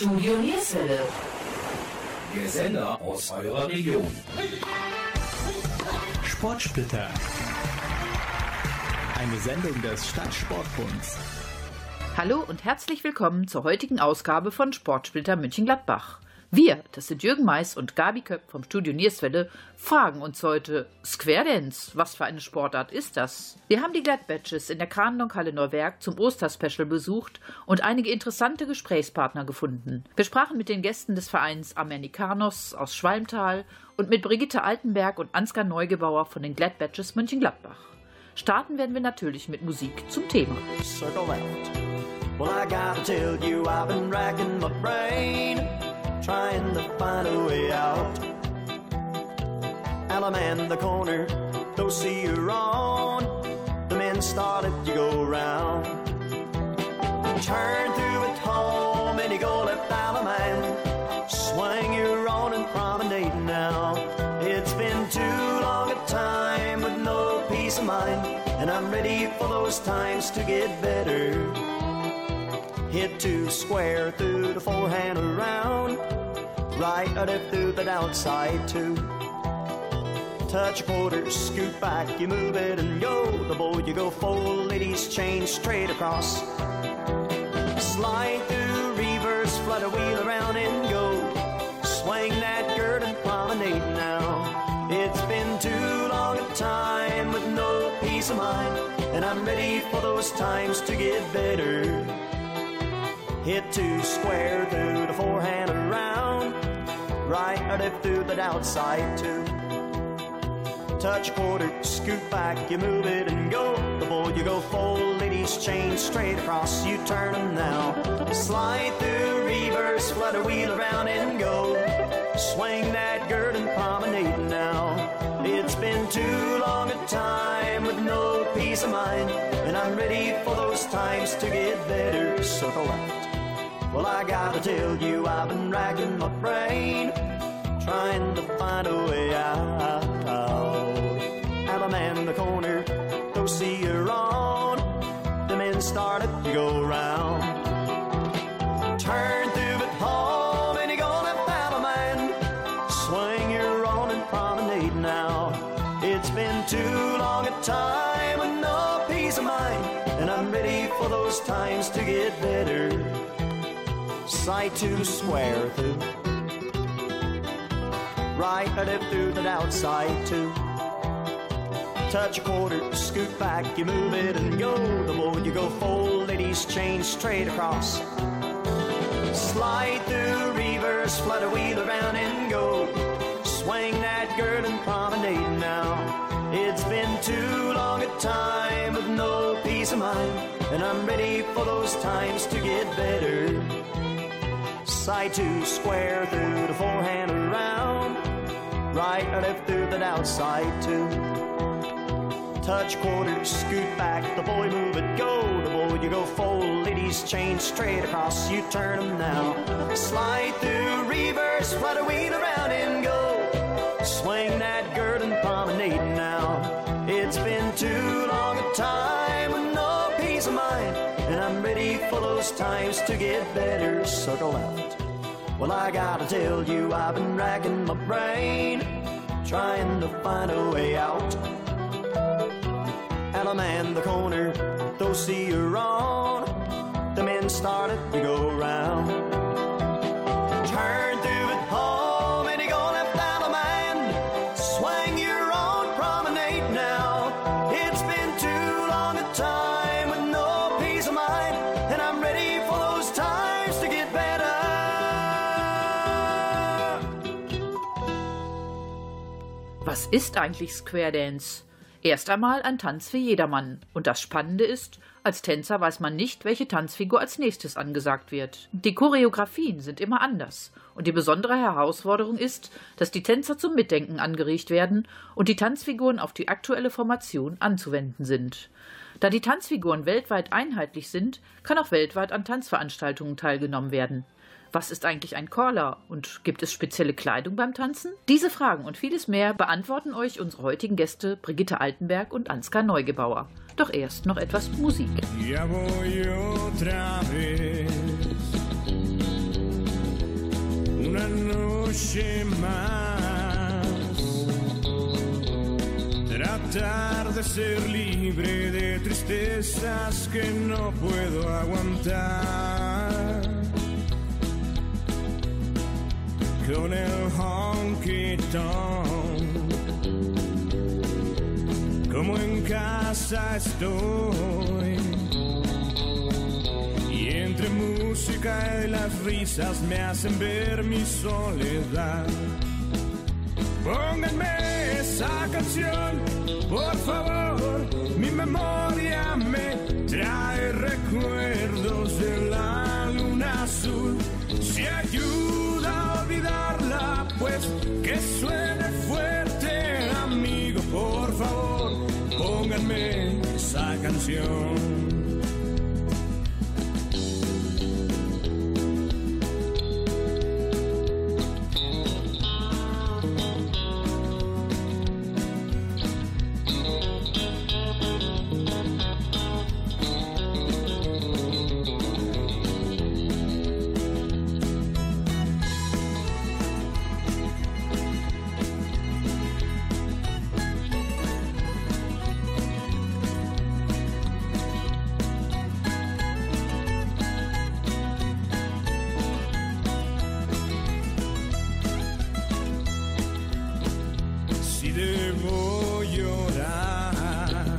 Studio Nierswelle. Der Sender aus eurer Region. Sportsplitter. Eine Sendung des Stadtsportbunds. Hallo und herzlich willkommen zur heutigen Ausgabe von Sportsplitter München-Gladbach. Wir, das sind Jürgen Mais und Gabi Köpp vom Studio Nierswelle, fragen uns heute Square Dance. Was für eine Sportart ist das? Wir haben die Gladbatches in der Kranendonk-Halle Neuwerk zum Osterspecial besucht und einige interessante Gesprächspartner gefunden. Wir sprachen mit den Gästen des Vereins Amerikanos aus Schwalmtal und mit Brigitte Altenberg und Ansgar Neugebauer von den Gladbatches Mönchengladbach. Starten werden wir natürlich mit Musik zum Thema. circle left. Well, I gotta tell you, I've been racking my brain, trying to find a way out. In the corner, don't see you on. The men started to go round. Turn through at home and you go left mine. Swing your on and promenade now. It's been too long a time with no peace of mind. And I'm ready for those times to get better. Hit two square through the forehand around. Right or left through the outside two. Touch a quarter, scoot back, you move it and go. The boy you go full, ladies change straight across. Slide through, reverse, flutter, wheel around and go. Swing that gird and promenade now. It's been too long a time with no peace of mind, and I'm ready for those times to get better. Hit two square through the forehand around, right or left through the outside two. Touch quarter, scoot back, you move it and go. The boy you go full, ladies change straight across, you turn them now. Slide through, reverse, flutter, wheel around and go. Swing that gird and promenade now. It's been too long a time with no peace of mind, and I'm ready for those times to get better. Circle left. Well, I gotta tell you, I've been racking my brain, trying to find a way out. And a man in the corner, don't see her on. The men started to go round. Turn through at home, and you're gonna have a man. Swing your on and promenade now. It's been too long a time with no peace of mind, and I'm ready for those times to get better side two square through. Right or left through the outside two. Touch a quarter, scoot back, you move it and go. The more you go full, ladies change straight across. Slide through, reverse, flutter, wheel around and go. Swing that gird and promenade now. It's been too long a time with no peace of mind, and I'm ready for those times to get better side two square through the forehand around. Right or left through the outside two touch quarter scoot back the boy move it go. The boy you go full ladies change straight across you turn them now. Slide through reverse flutter wheel around times to get better. Circle out. Well, I gotta tell you, I've been racking my brain, trying to find a way out. And a man in the corner, don't see her on. The men started to go round. Was ist eigentlich Square Dance? Erst einmal ein Tanz für jedermann. Und das Spannende ist, als Tänzer weiß man nicht, welche Tanzfigur als nächstes angesagt wird. Die Choreografien sind immer anders. Und die besondere Herausforderung ist, dass die Tänzer zum Mitdenken angeregt werden und die Tanzfiguren auf die aktuelle Formation anzuwenden sind. Da die Tanzfiguren weltweit einheitlich sind, kann auch weltweit an Tanzveranstaltungen teilgenommen werden. Was ist eigentlich ein Caller und gibt es spezielle Kleidung beim Tanzen? Diese Fragen und vieles mehr beantworten euch unsere heutigen Gäste Brigitte Altenberg und Ansgar Neugebauer. Doch erst noch etwas Musik. Ya voy otra vez una noche más. Tratar de ser libre de tristezas que no puedo aguantar. Con el honky tonk, como en casa estoy. Y entre música y las risas me hacen ver mi soledad. Pónganme esa canción, por favor. Mi memoria me trae recuerdos de la luna azul. Que suene fuerte, amigo, por favor. Pónganme esa canción. Debo llorar.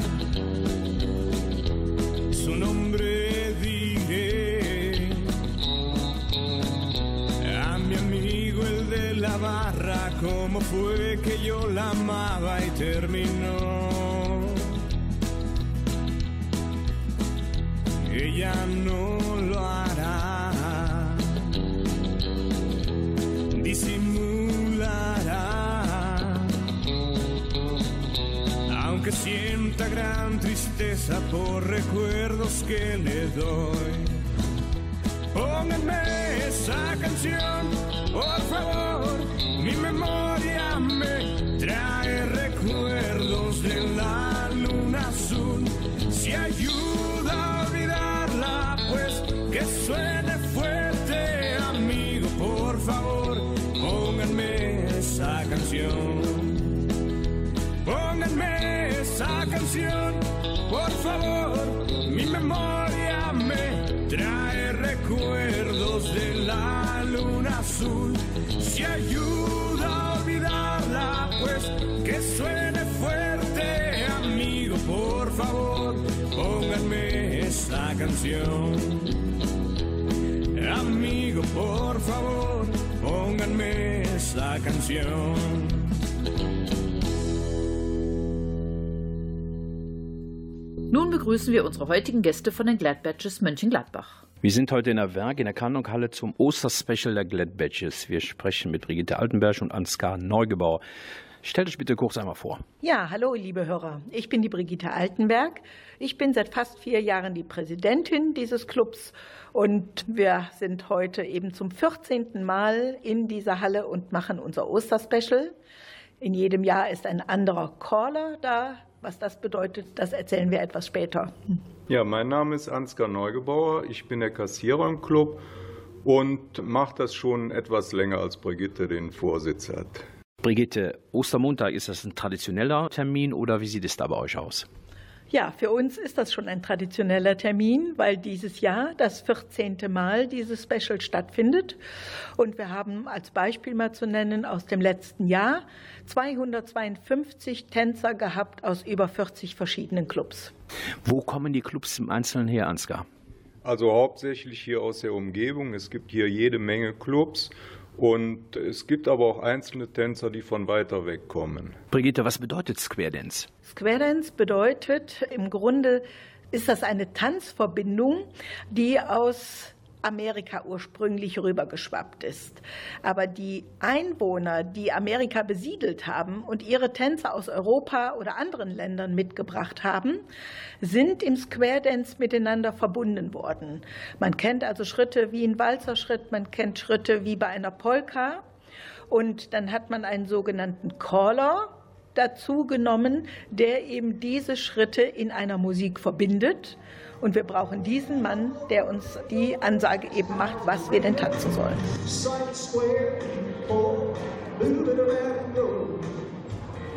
Su nombre diré a mi amigo el de la barra, cómo fue que yo la amaba y terminó. Ella no sienta gran tristeza por recuerdos que le doy. Pónganme esa canción, por favor. Mi memoria me trae recuerdos de la luna azul. Si ayuda a olvidarla, pues que suene azul. Si ayuda a olvidarla, pues que suene fuerte, amigo, por favor. Pónganme esa canción. Amigo, por favor, pónganme esa canción. Nun begrüßen wir unsere heutigen Gäste von den Gladbatches Mönchengladbach. Wir sind heute in der Werk in der Kanonhalle zum Osterspecial der Glad Badges. Wir sprechen mit Brigitte Altenberg und Ansgar Neugebauer. Stellt euch bitte kurz einmal vor. Ja, hallo, liebe Hörer. Ich bin die Brigitte Altenberg. Ich bin seit fast vier Jahren die Präsidentin dieses Clubs und wir sind heute eben zum 14. Mal in dieser Halle und machen unser Osterspecial. In jedem Jahr ist ein anderer Caller da. Was das bedeutet, das erzählen wir etwas später. Ja, mein Name ist Ansgar Neugebauer. Ich bin der Kassierer im Club und mache das schon etwas länger als Brigitte den Vorsitz hat. Brigitte, Ostermontag, ist das ein traditioneller Termin oder wie sieht es da bei euch aus? Ja, für uns ist das schon ein traditioneller Termin, weil dieses Jahr das 14. Mal dieses Special stattfindet. Und wir haben als Beispiel mal zu nennen aus dem letzten Jahr 252 Tänzer gehabt aus über 40 verschiedenen Clubs. Wo kommen die Clubs im Einzelnen her, Ansgar? Also hauptsächlich hier aus der Umgebung. Es gibt hier jede Menge Clubs und es gibt aber auch einzelne Tänzer, die von weiter weg kommen. Brigitte, was bedeutet Square Dance? Square Dance bedeutet im Grunde, ist das eine Tanzverbindung, die aus Amerika ursprünglich rübergeschwappt ist. Aber die Einwohner, die Amerika besiedelt haben und ihre Tänze aus Europa oder anderen Ländern mitgebracht haben, sind im Square Dance miteinander verbunden worden. Man kennt also Schritte wie ein Walzerschritt, man kennt Schritte wie bei einer Polka. Und dann hat man einen sogenannten Caller, dazu genommen, der eben diese Schritte in einer Musik verbindet. Und wir brauchen diesen Mann, der uns die Ansage eben macht, was wir denn tanzen sollen.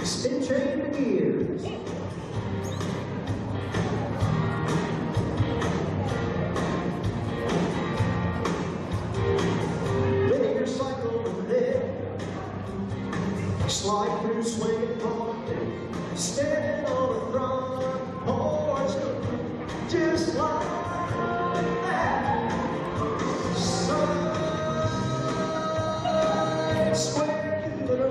Spin train gears. Through swinging from standing on the front porch, just like that. Side square, little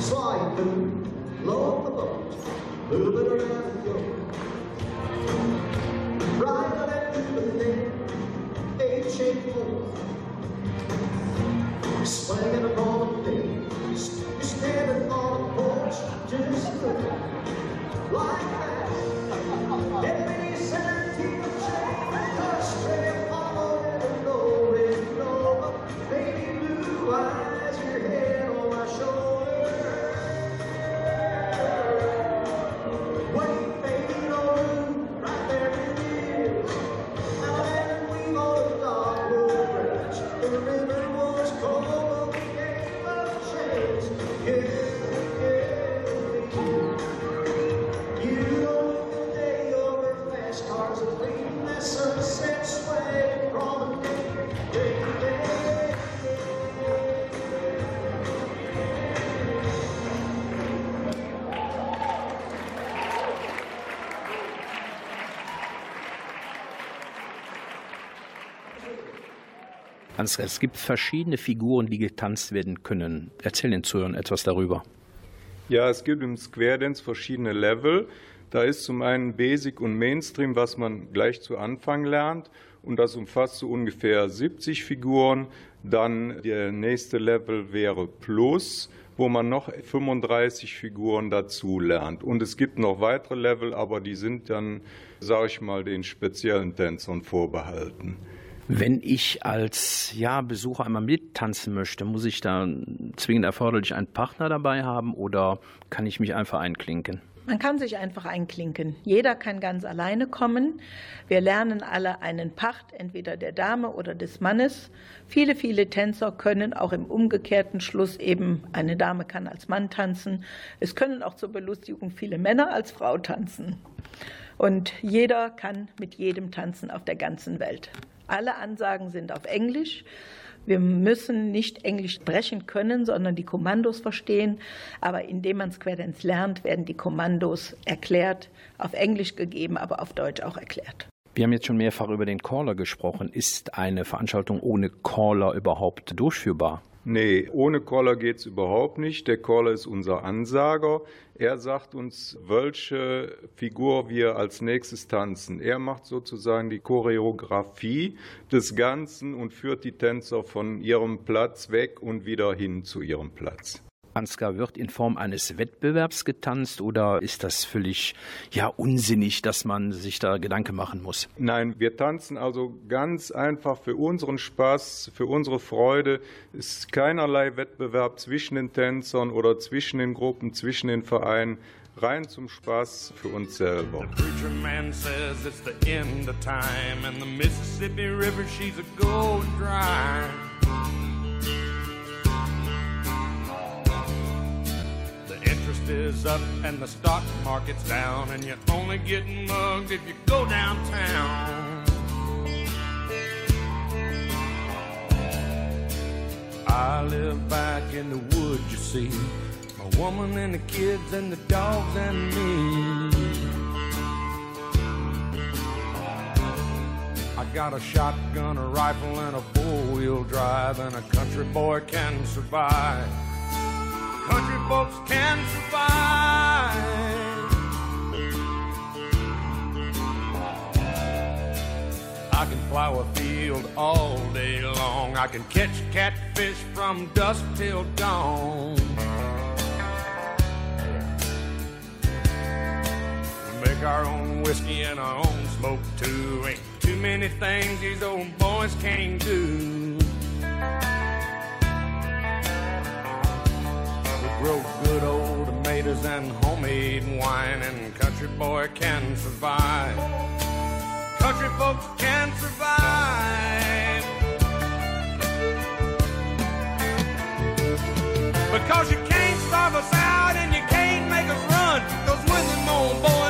slide the boat, around the neck, eight shape four. Swinging upon the you're standing on the porch, just like that. Hans, es gibt verschiedene Figuren, die getanzt werden können. Erzähl den Zuhörern etwas darüber. Ja, es gibt im Square Dance verschiedene Level. Da ist zum einen Basic und Mainstream, was man gleich zu Anfang lernt. Und das umfasst so ungefähr 70 Figuren. Dann der nächste Level wäre Plus, wo man noch 35 Figuren dazu lernt. Und es gibt noch weitere Level, aber die sind dann, sage ich mal, den speziellen Tänzern vorbehalten. Wenn ich als ja, Besucher einmal mittanzen möchte, muss ich da zwingend erforderlich einen Partner dabei haben oder kann ich mich einfach einklinken? Man kann sich einfach einklinken. Jeder kann ganz alleine kommen. Wir lernen alle einen Pacht, entweder der Dame oder des Mannes. Viele, viele Tänzer können auch im umgekehrten Schluss eben, eine Dame kann als Mann tanzen. Es können auch zur Belustigung viele Männer als Frau tanzen. Und jeder kann mit jedem tanzen auf der ganzen Welt. Alle Ansagen sind auf Englisch. Wir müssen nicht Englisch sprechen können, sondern die Kommandos verstehen. Aber indem man Square Dance lernt, werden die Kommandos erklärt, auf Englisch gegeben, aber auf Deutsch auch erklärt. Wir haben jetzt schon mehrfach über den Caller gesprochen. Ist eine Veranstaltung ohne Caller überhaupt durchführbar? Nee, ohne Caller geht's überhaupt nicht. Der Caller ist unser Ansager. Er sagt uns, welche Figur wir als nächstes tanzen. Er macht sozusagen die Choreografie des Ganzen und führt die Tänzer von ihrem Platz weg und wieder hin zu ihrem Platz. Ansgar, wird in Form eines Wettbewerbs getanzt oder ist das völlig ja unsinnig, dass man sich da Gedanken machen muss? Nein, wir tanzen also ganz einfach für unseren Spaß, für unsere Freude. Es ist keinerlei Wettbewerb zwischen den Tänzern oder zwischen den Gruppen, zwischen den Vereinen. Rein zum Spaß für uns selber. The preacher man says it's the end of time, and the Mississippi River, she's a going dry. Interest is up and the stock market's down, and you're only getting mugged if you go downtown. I live back in the woods, you see. My woman and the kids and the dogs and me. I got a shotgun, a rifle, and a four-wheel drive, and a country boy can survive. Country folks can survive. I can plow a field all day long. I can catch catfish from dusk till dawn. We make our own whiskey and our own smoke too. Ain't too many things these old boys can't do. Grow good old tomatoes and homemade wine, and country boy can survive. Country folks can survive. Because you can't starve us out and you can't make us run. Cause when old boys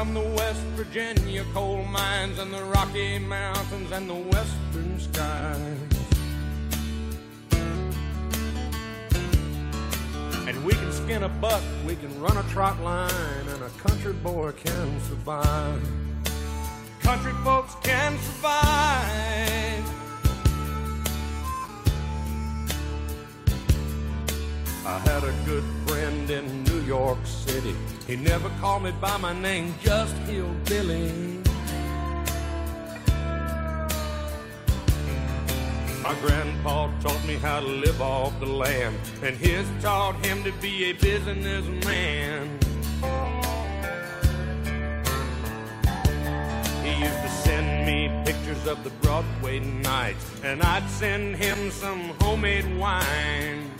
from the West Virginia coal mines and the Rocky Mountains and the western skies. And we can skin a buck, we can run a trot line, and a country boy can survive. Country folks can survive. I had a good friend in York City. He never called me by my name, just Hillbilly. My grandpa taught me how to live off the land, and his taught him to be a businessman. He used to send me pictures of the Broadway nights, and I'd send him some homemade wine.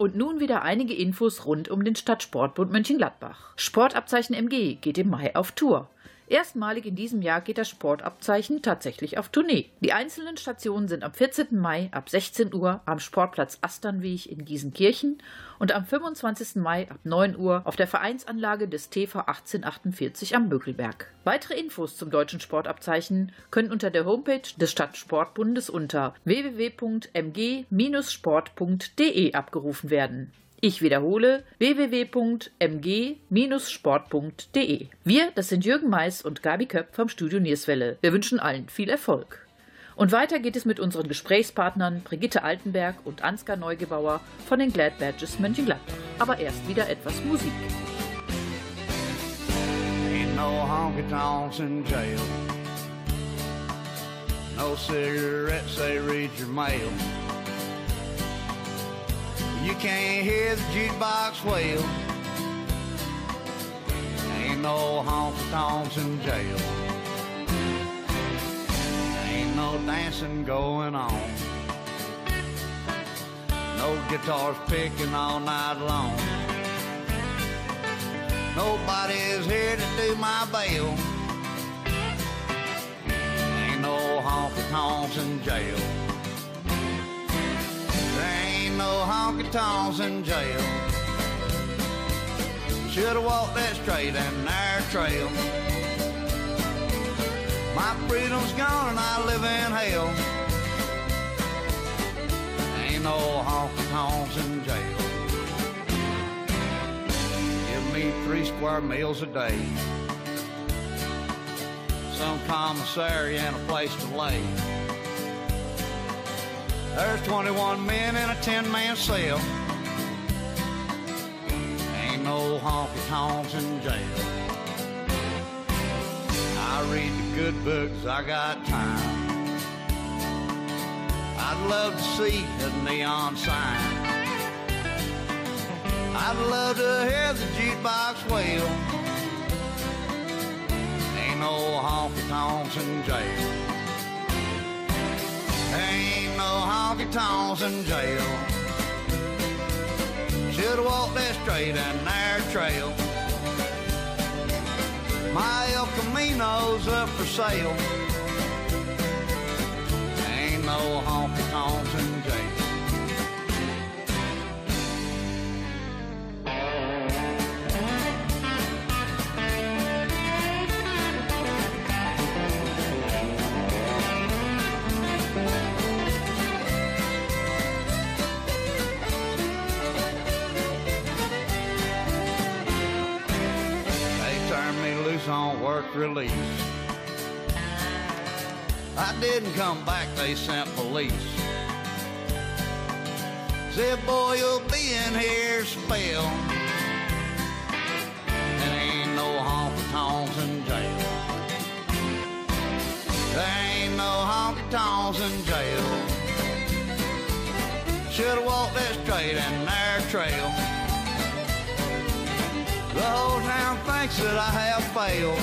Und nun wieder einige Infos rund um den Stadtsportbund Mönchengladbach. Sportabzeichen MG geht im Mai auf Tour. Erstmalig in diesem Jahr geht das Sportabzeichen tatsächlich auf Tournee. Die einzelnen Stationen sind am 14. Mai ab 16 Uhr am Sportplatz Asternweg in Gießenkirchen und am 25. Mai ab 9 Uhr auf der Vereinsanlage des TV 1848 am Bökelberg. Weitere Infos zum deutschen Sportabzeichen können unter der Homepage des Stadtsportbundes unter www.mg-sport.de abgerufen werden. Ich wiederhole www.mg-sport.de. Wir, das sind Jürgen Mais und Gabi Köpp vom Studio Nierswelle. Wir wünschen allen viel Erfolg. Und weiter geht es mit unseren Gesprächspartnern Brigitte Altenberg und Ansgar Neugebauer von den Glad Badges Mönchengladbach. Aber erst wieder etwas Musik. Ain't no honky tonks in jail. No cigarettes, they read your mail. You can't hear the jukebox wail. Ain't no honky tonks in jail. Ain't no dancing going on. No guitars picking all night long. Nobody's here to do my bail. Ain't no honky tonks in jail. No honky tonks in jail. Should've walked that straight and narrow trail. My freedom's gone and I live in hell. Ain't no honky tonks in jail. Give me three square meals a day. Some commissary and a place to lay. There's 21 men in a 10 man cell. Ain't no honky tonks in jail. I read the good books, I got time. I'd love to see a neon sign. I'd love to hear the jukebox wail. Ain't no honky tonks in jail. Ain't no honky tonks in jail. Should walk that straight and narrow trail. My El Camino's up for sale. Ain't no honky tonks on work release. I didn't come back, they sent police. Said, boy, you'll be in here spell. And ain't no honky tonks in jail. There ain't no honky tonks in jail. Should've walked that straight and narrow trail. The whole town thinks that I have failed.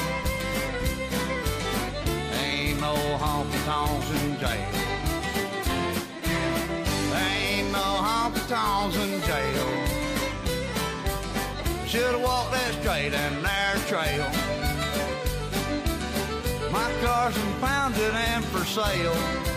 Ain't no honky tonks in jail. Ain't no honky tonks in jail. Should've walked that straight and narrow trail. My car's impounded and for sale.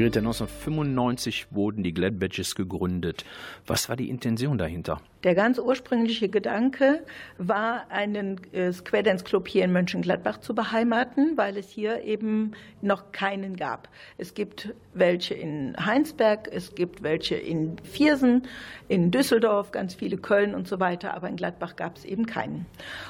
Brigitte, 1995 wurden die Glad Badges gegründet. Was war die Intention dahinter? Der ganz ursprüngliche Gedanke war, einen äh, Square Dance Club hier in Mönchengladbach zu beheimaten, weil es hier eben noch keinen gab. Es gibt welche in Heinsberg, es gibt welche in Viersen, in Düsseldorf, ganz viele Köln und so weiter, aber in Gladbach gab es eben keinen.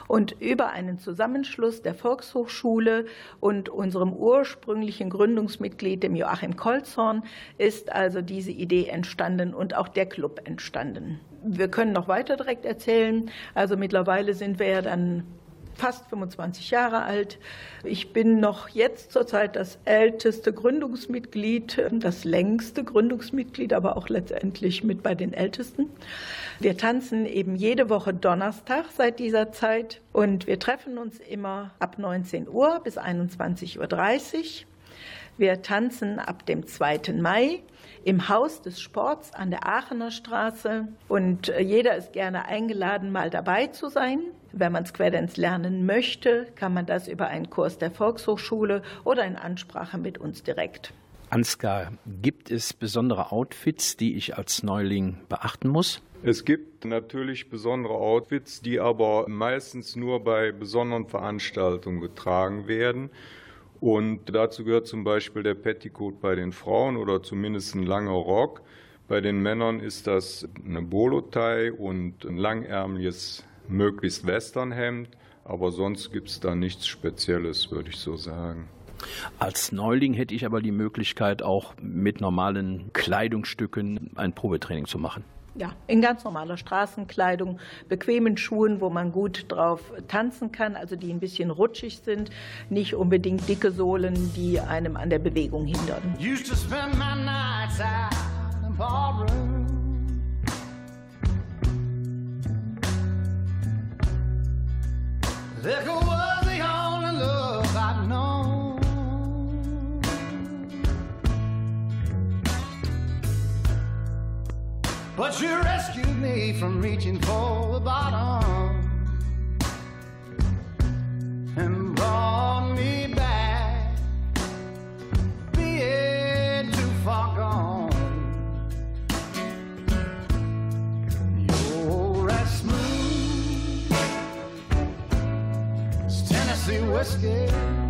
Und über einen Zusammenschluss der Volkshochschule und unserem ursprünglichen Gründungsmitglied, dem Joachim Kolzhorn, ist also diese Idee entstanden und auch der Club entstanden wir können noch weiter direkt erzählen. Also mittlerweile sind wir ja dann fast 25 Jahre alt. Ich bin noch jetzt zurzeit das älteste Gründungsmitglied, das längste Gründungsmitglied, aber auch letztendlich mit bei den Ältesten. Wir tanzen eben jede Woche Donnerstag seit dieser Zeit und wir treffen uns immer ab 19 Uhr bis 21.30 Uhr. Wir tanzen ab dem 2. Mai im Haus des Sports an der Aachener Straße. Und äh, jeder ist gerne eingeladen, mal dabei zu sein. Wenn man Square Dance lernen möchte, kann man das über einen Kurs der Volkshochschule oder in Ansprache mit uns direkt. Ansgar, gibt es besondere Outfits, die ich als Neuling beachten muss? Es gibt natürlich besondere Outfits, die aber meistens nur bei besonderen Veranstaltungen getragen werden. Und dazu gehört zum Beispiel der Petticoat bei den Frauen oder zumindest ein langer Rock. Bei den Männern ist das eine Bolotie und ein langärmliches, möglichst Westernhemd. Aber sonst gibt es da nichts Spezielles, würde ich so sagen. Als Neuling hätte ich aber die Möglichkeit, auch mit normalen Kleidungsstücken ein Probetraining zu machen. Ja, in ganz normaler Straßenkleidung, bequemen Schuhen, wo man gut drauf tanzen kann, also die ein bisschen rutschig sind, nicht unbedingt dicke Sohlen, die einem an der Bewegung hindern. Used to spend my nights out in ballroom. Liquor But you rescued me from reaching for the bottom and brought me back being too far gone. You're as smooth as Tennessee whiskey.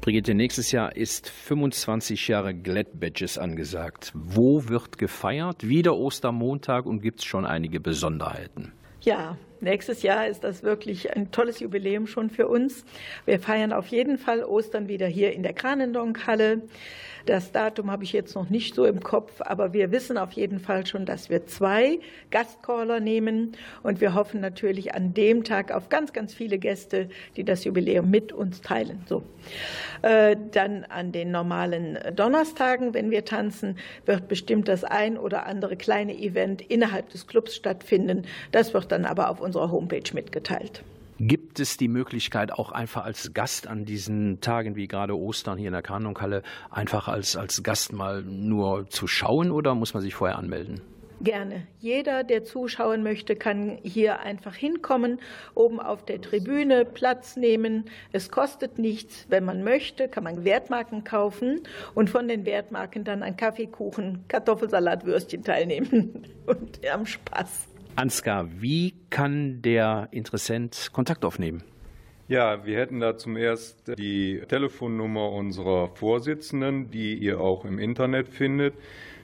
Brigitte, nächstes Jahr ist 25 Jahre Glad Badges angesagt. Wo wird gefeiert? Wieder Ostermontag und gibt es schon einige Besonderheiten? Ja, nächstes Jahr ist das wirklich ein tolles Jubiläum schon für uns. Wir feiern auf jeden Fall Ostern wieder hier in der Kranendonk-Halle. Das Datum habe ich jetzt noch nicht so im Kopf, aber wir wissen auf jeden Fall schon, dass wir zwei Gastcaller nehmen und wir hoffen natürlich an dem Tag auf ganz, ganz viele Gäste, die das Jubiläum mit uns teilen. So. Äh, Dann an den normalen Donnerstagen, wenn wir tanzen, wird bestimmt das ein oder andere kleine Event innerhalb des Clubs stattfinden. Das wird dann aber auf unserer Homepage mitgeteilt. Gibt es die Möglichkeit, auch einfach als Gast an diesen Tagen wie gerade Ostern hier in der Kanonkalle einfach als, als Gast mal nur zu schauen oder muss man sich vorher anmelden? Gerne. Jeder, der zuschauen möchte, kann hier einfach hinkommen, oben auf der Tribüne Platz nehmen. Es kostet nichts. Wenn man möchte, kann man Wertmarken kaufen und von den Wertmarken dann an Kaffeekuchen, Kartoffelsalat, Würstchen teilnehmen und am Spaß. Ansgar, wie kann der Interessent Kontakt aufnehmen? Ja, wir hätten da zum ersten die Telefonnummer unserer Vorsitzenden, die ihr auch im Internet findet.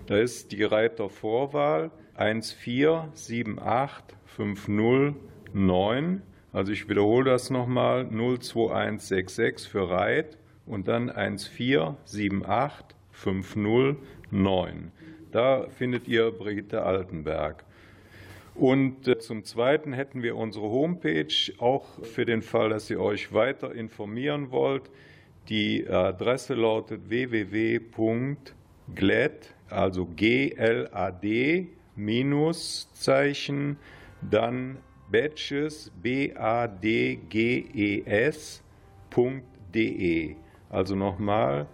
Da ist die Reiter Vorwahl 1478509. Also ich wiederhole das nochmal 02166 für Reit und dann 1478509. Da findet ihr Brigitte Altenberg. Und äh, zum Zweiten hätten wir unsere Homepage, auch für den Fall, dass ihr euch weiter informieren wollt. Die Adresse lautet www.glad, also G-L-A-D, Minuszeichen, dann Badges, B-A-D-G-E-S.de. Also nochmal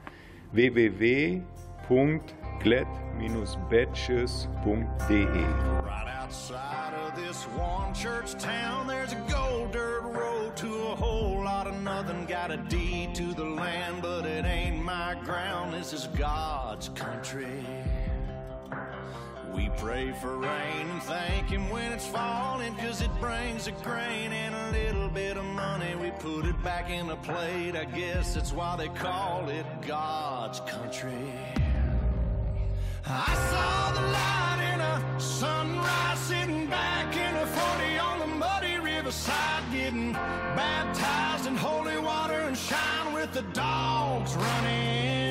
www.glad-badges.de. Outside of this one church town, there's a gold dirt road to a whole lot of nothing. Got a deed to the land, but it ain't my ground. This is God's country. We pray for rain and thank Him when it's falling, cause it brings a grain and a little bit of money. We put it back in a plate, I guess that's why they call it God's country. I saw the light in a sunrise sitting back in a 40 on the muddy riverside, getting baptized in holy water and shine with the dogs running.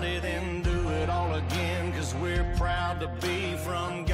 Sunday, then do it all again. Cause we're proud to be from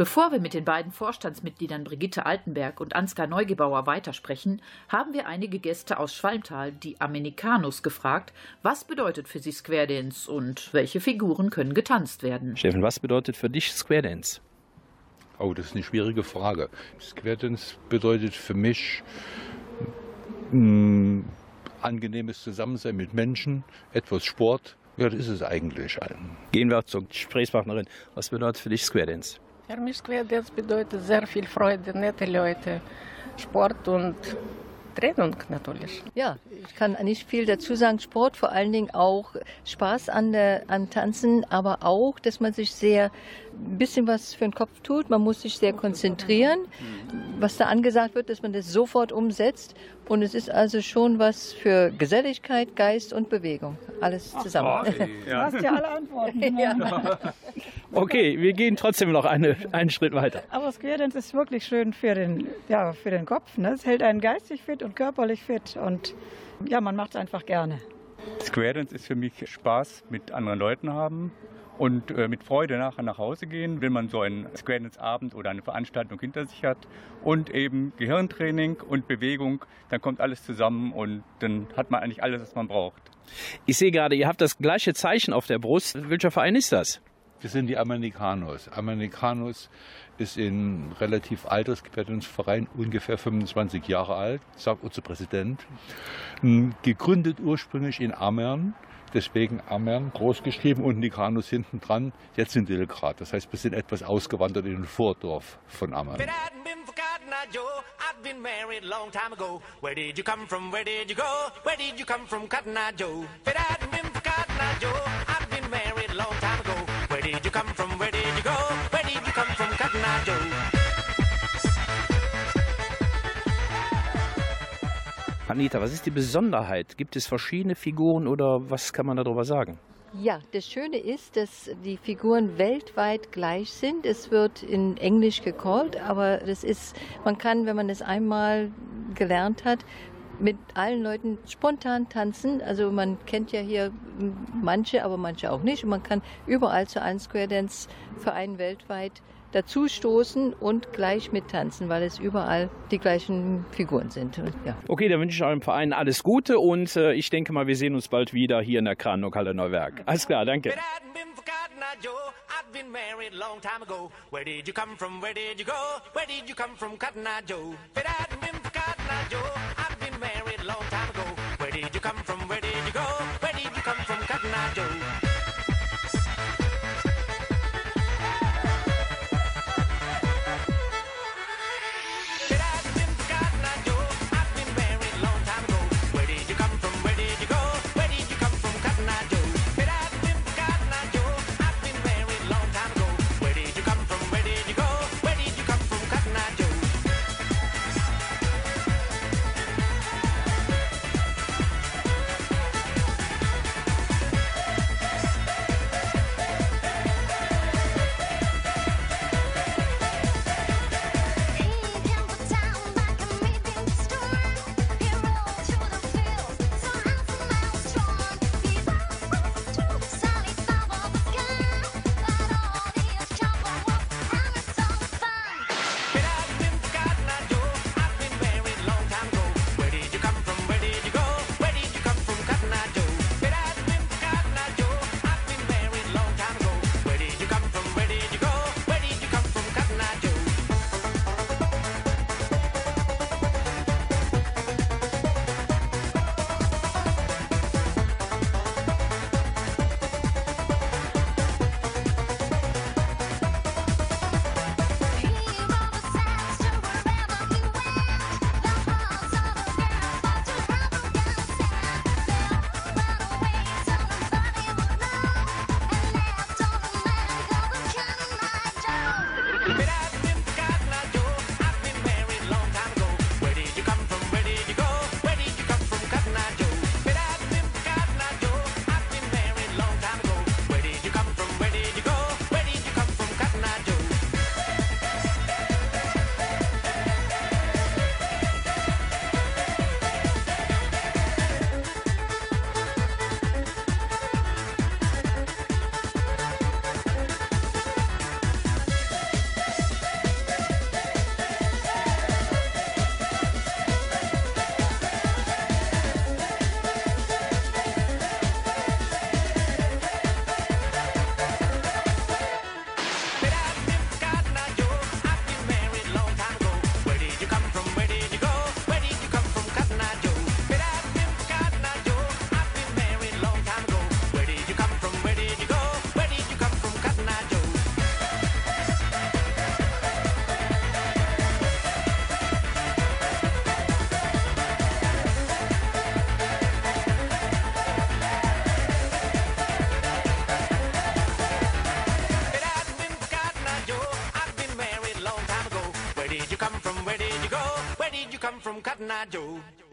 Bevor wir mit den beiden Vorstandsmitgliedern Brigitte Altenberg und Ansgar Neugebauer weitersprechen, haben wir einige Gäste aus Schwalmtal, die Amerikanus, gefragt, was bedeutet für sie Square Dance und welche Figuren können getanzt werden. Steffen, was bedeutet für dich Square Dance? Oh, das ist eine schwierige Frage. Square Dance bedeutet für mich ein angenehmes Zusammensein mit Menschen, etwas Sport. Ja, das ist es eigentlich. Gehen wir zur Gesprächspartnerin. Was bedeutet für dich Square Dance? Dance bedeutet sehr viel Freude, nette Leute, Sport und Training natürlich. Ja, ich kann nicht viel dazu sagen. Sport, vor allen Dingen auch Spaß an, der, an Tanzen, aber auch, dass man sich sehr ein bisschen was für den Kopf tut. Man muss sich sehr konzentrieren, was da angesagt wird, dass man das sofort umsetzt. Und es ist also schon was für Geselligkeit, Geist und Bewegung. Alles zusammen. Du hast ja alle Antworten. Ja. Okay, wir gehen trotzdem noch eine, einen Schritt weiter. Aber Square Dance ist wirklich schön für den, ja, für den Kopf. Ne? Es hält einen geistig fit und körperlich fit. Und ja, man macht es einfach gerne. Square Dance ist für mich Spaß mit anderen Leuten haben und äh, mit Freude nachher nach Hause gehen, wenn man so einen Square Dance Abend oder eine Veranstaltung hinter sich hat und eben Gehirntraining und Bewegung, dann kommt alles zusammen und dann hat man eigentlich alles, was man braucht. Ich sehe gerade, ihr habt das gleiche Zeichen auf der Brust. Welcher Verein ist das? Wir sind die Amerikanos. Amerikanos ist ein relativ altes Gefährdungsverein, ungefähr 25 Jahre alt, sagt unser Präsident. Hm, gegründet ursprünglich in Amern, deswegen Amern groß geschrieben und Nikanus hinten dran, jetzt in Dilgrad. Das heißt, wir sind etwas ausgewandert in ein Vordorf von Amern. Anita, was ist die Besonderheit? Gibt es verschiedene Figuren oder was kann man darüber sagen? Ja, das Schöne ist, dass die Figuren weltweit gleich sind. Es wird in Englisch gecallt, aber das ist, man kann, wenn man es einmal gelernt hat, mit allen Leuten spontan tanzen. Also man kennt ja hier manche, aber manche auch nicht. Und man kann überall zu allen Square Dance Vereinen weltweit dazu stoßen und gleich mittanzen, weil es überall die gleichen Figuren sind. Ja. Okay, dann wünsche ich eurem Verein alles Gute und äh, ich denke mal, wir sehen uns bald wieder hier in der Kranokhalle Neuwerk. Alles klar, danke.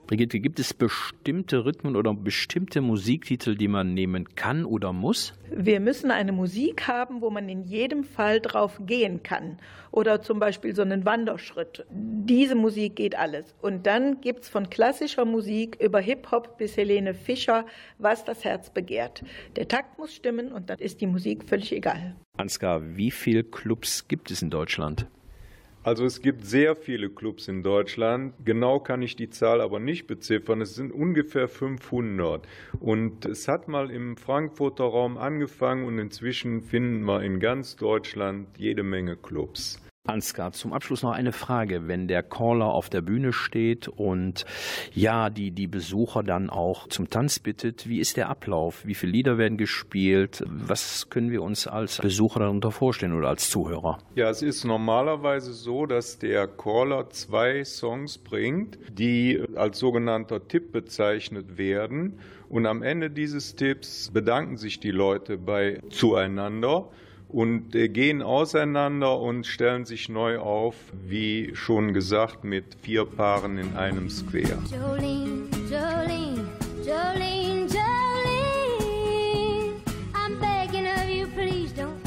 Brigitte, gibt es bestimmte Rhythmen oder bestimmte Musiktitel, die man nehmen kann oder muss? Wir müssen eine Musik haben, wo man in jedem Fall drauf gehen kann. Oder zum Beispiel so einen Wanderschritt. Diese Musik geht alles. Und dann gibt es von klassischer Musik über Hip-Hop bis Helene Fischer, was das Herz begehrt. Der Takt muss stimmen und dann ist die Musik völlig egal. Ansgar, wie viele Clubs gibt es in Deutschland? Also es gibt sehr viele Clubs in Deutschland. Genau kann ich die Zahl aber nicht beziffern. Es sind ungefähr 500. Und es hat mal im Frankfurter Raum angefangen und inzwischen finden wir in ganz Deutschland jede Menge Clubs. Ansgar, zum Abschluss noch eine Frage. Wenn der Caller auf der Bühne steht und ja, die, die Besucher dann auch zum Tanz bittet, wie ist der Ablauf? Wie viele Lieder werden gespielt? Was können wir uns als Besucher darunter vorstellen oder als Zuhörer? Ja, es ist normalerweise so, dass der Caller zwei Songs bringt, die als sogenannter Tipp bezeichnet werden. Und am Ende dieses Tipps bedanken sich die Leute bei zueinander und gehen auseinander und stellen sich neu auf, wie schon gesagt, mit vier Paaren in einem Square. Jolene, Jolene, Jolene, Jolene, I'm begging of you, please don't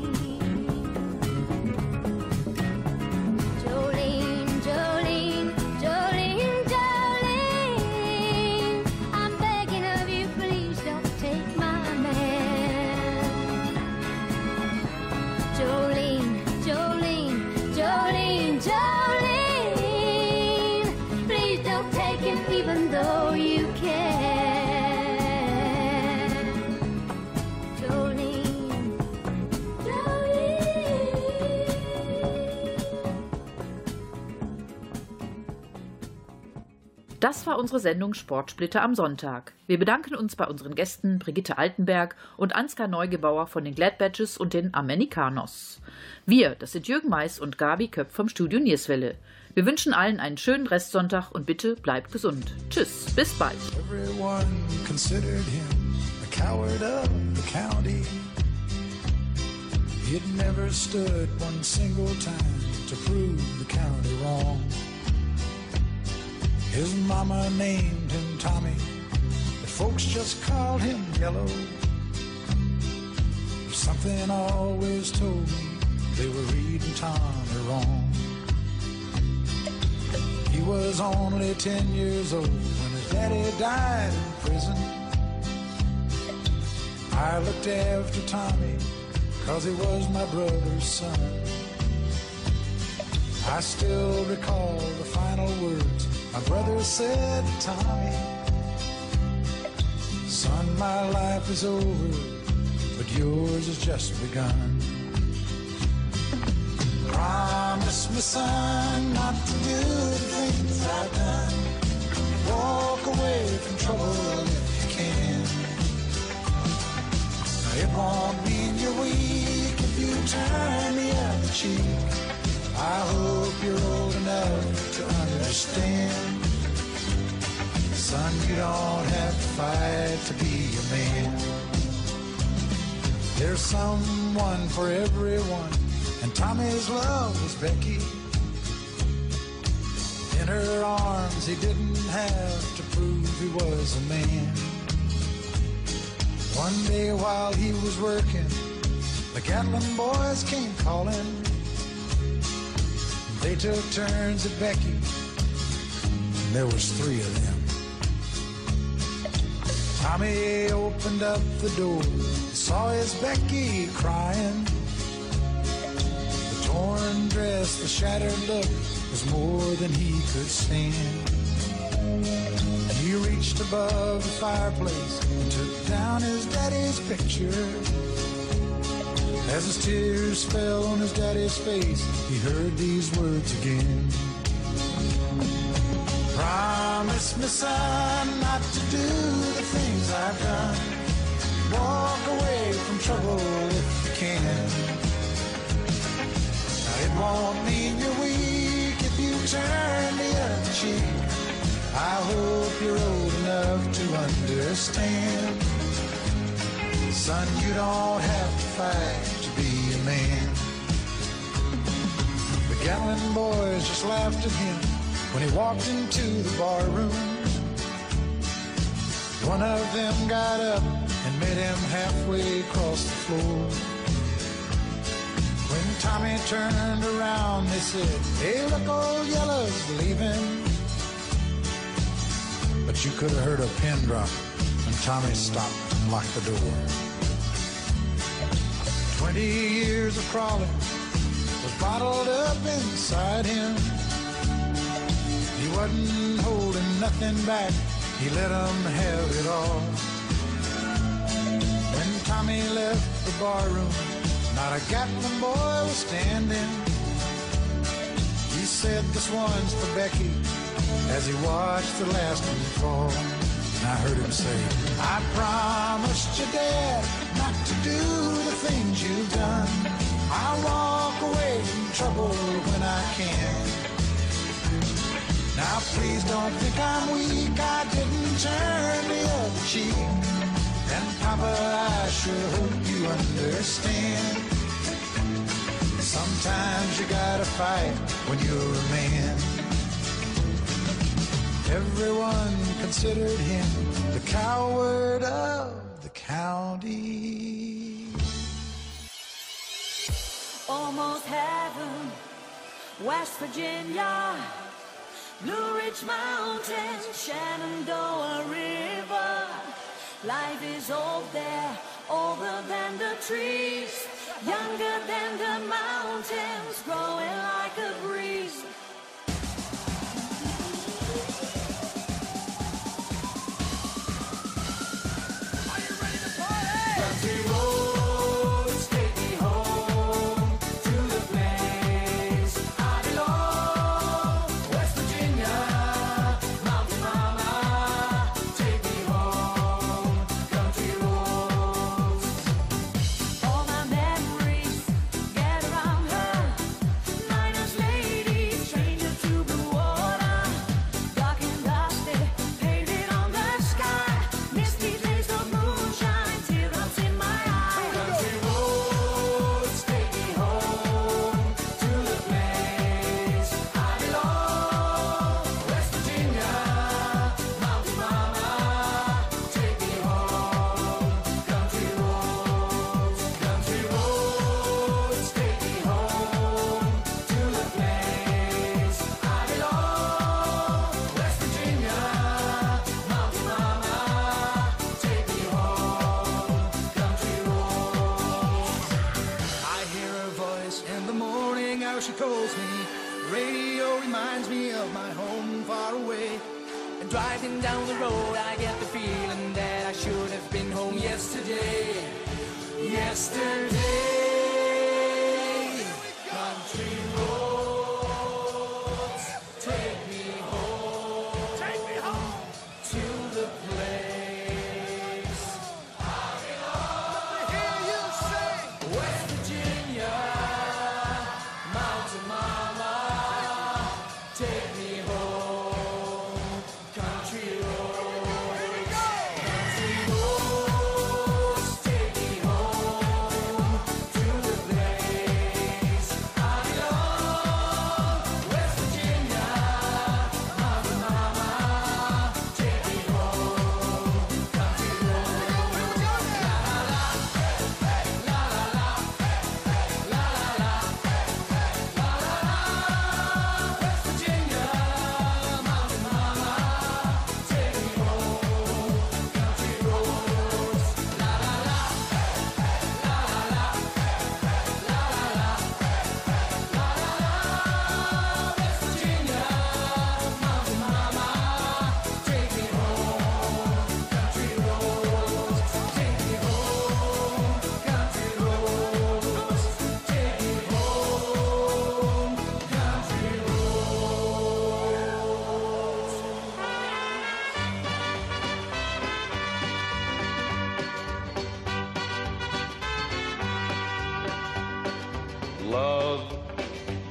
Das war unsere Sendung Sportsplitter am Sonntag. Wir bedanken uns bei unseren Gästen Brigitte Altenberg und Ansgar Neugebauer von den Glad und den Amerikanos. Wir, das sind Jürgen Mais und Gabi Köpf vom Studio Nierswelle. Wir wünschen allen einen schönen Restsonntag und bitte bleibt gesund. Tschüss, bis bald. He'd never stood one single time to prove the county wrong. His mama named him Tommy, the folks just called him Yellow. Something always told me they were reading Tommy wrong. He was only ten years old when his daddy died in prison. I looked after Tommy, cause he was my brother's son. I still recall the final words my brother said to Tommy, Son, my life is over, but yours has just begun. Promise me, son, not to do the things I've done. Walk away from trouble if you can. It won't mean you're weak if you turn the cheek. I hope you're old enough to understand. Son, you don't have to fight to be a man. There's someone for everyone, and Tommy's love was Becky. In her arms, he didn't have to prove he was a man. One day while he was working, the Gatlin boys came calling. They took turns at Becky, and there was three of them. Tommy opened up the door, saw his Becky crying. The torn dress, the shattered look was more than he could stand. And he reached above the fireplace and took down his daddy's picture. As his tears fell on his daddy's face, he heard these words again. Promise me, son, not to do the things I've done. Walk away from trouble if you can. Now, it won't mean you're weak if you turn the other cheek. I hope you're old enough to understand. Son, you don't have to fight to be a man. The Gatlin boys just laughed at him when he walked into the bar room. One of them got up and met him halfway across the floor. When Tommy turned around, they said, Hey, look, old Yellow's leaving. But you could have heard a pin drop when Tommy stopped and locked the door. Twenty years of crawling was bottled up inside him. Wasn't holding nothing back, he let them have it all. When Tommy left the barroom, not a Gatlin boy was standing. He said, This one's for Becky, as he watched the last one fall. And I heard him say, I promised your dad not to do the things you've done. I'll walk away from trouble when I can. Now please don't think I'm weak, I didn't turn the other cheek. And Papa, I sure hope you understand. Sometimes you gotta fight when you're a man. Everyone considered him the coward of the county. Almost heaven, West Virginia, Blue Ridge Mountains, Shenandoah River. Life is old there, older than the trees, younger than the mountains, growing like a breeze.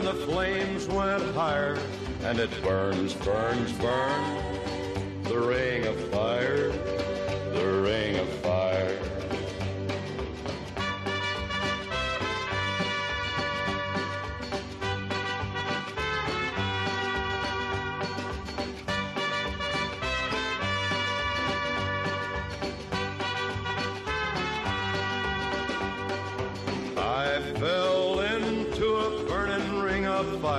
and the flames went higher. And it burns, burns, burns.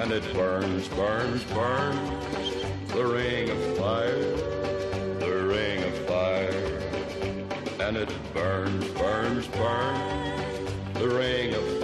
And it burns, burns, burns. The ring of fire, the ring of fire. And it burns, burns, burns. The ring of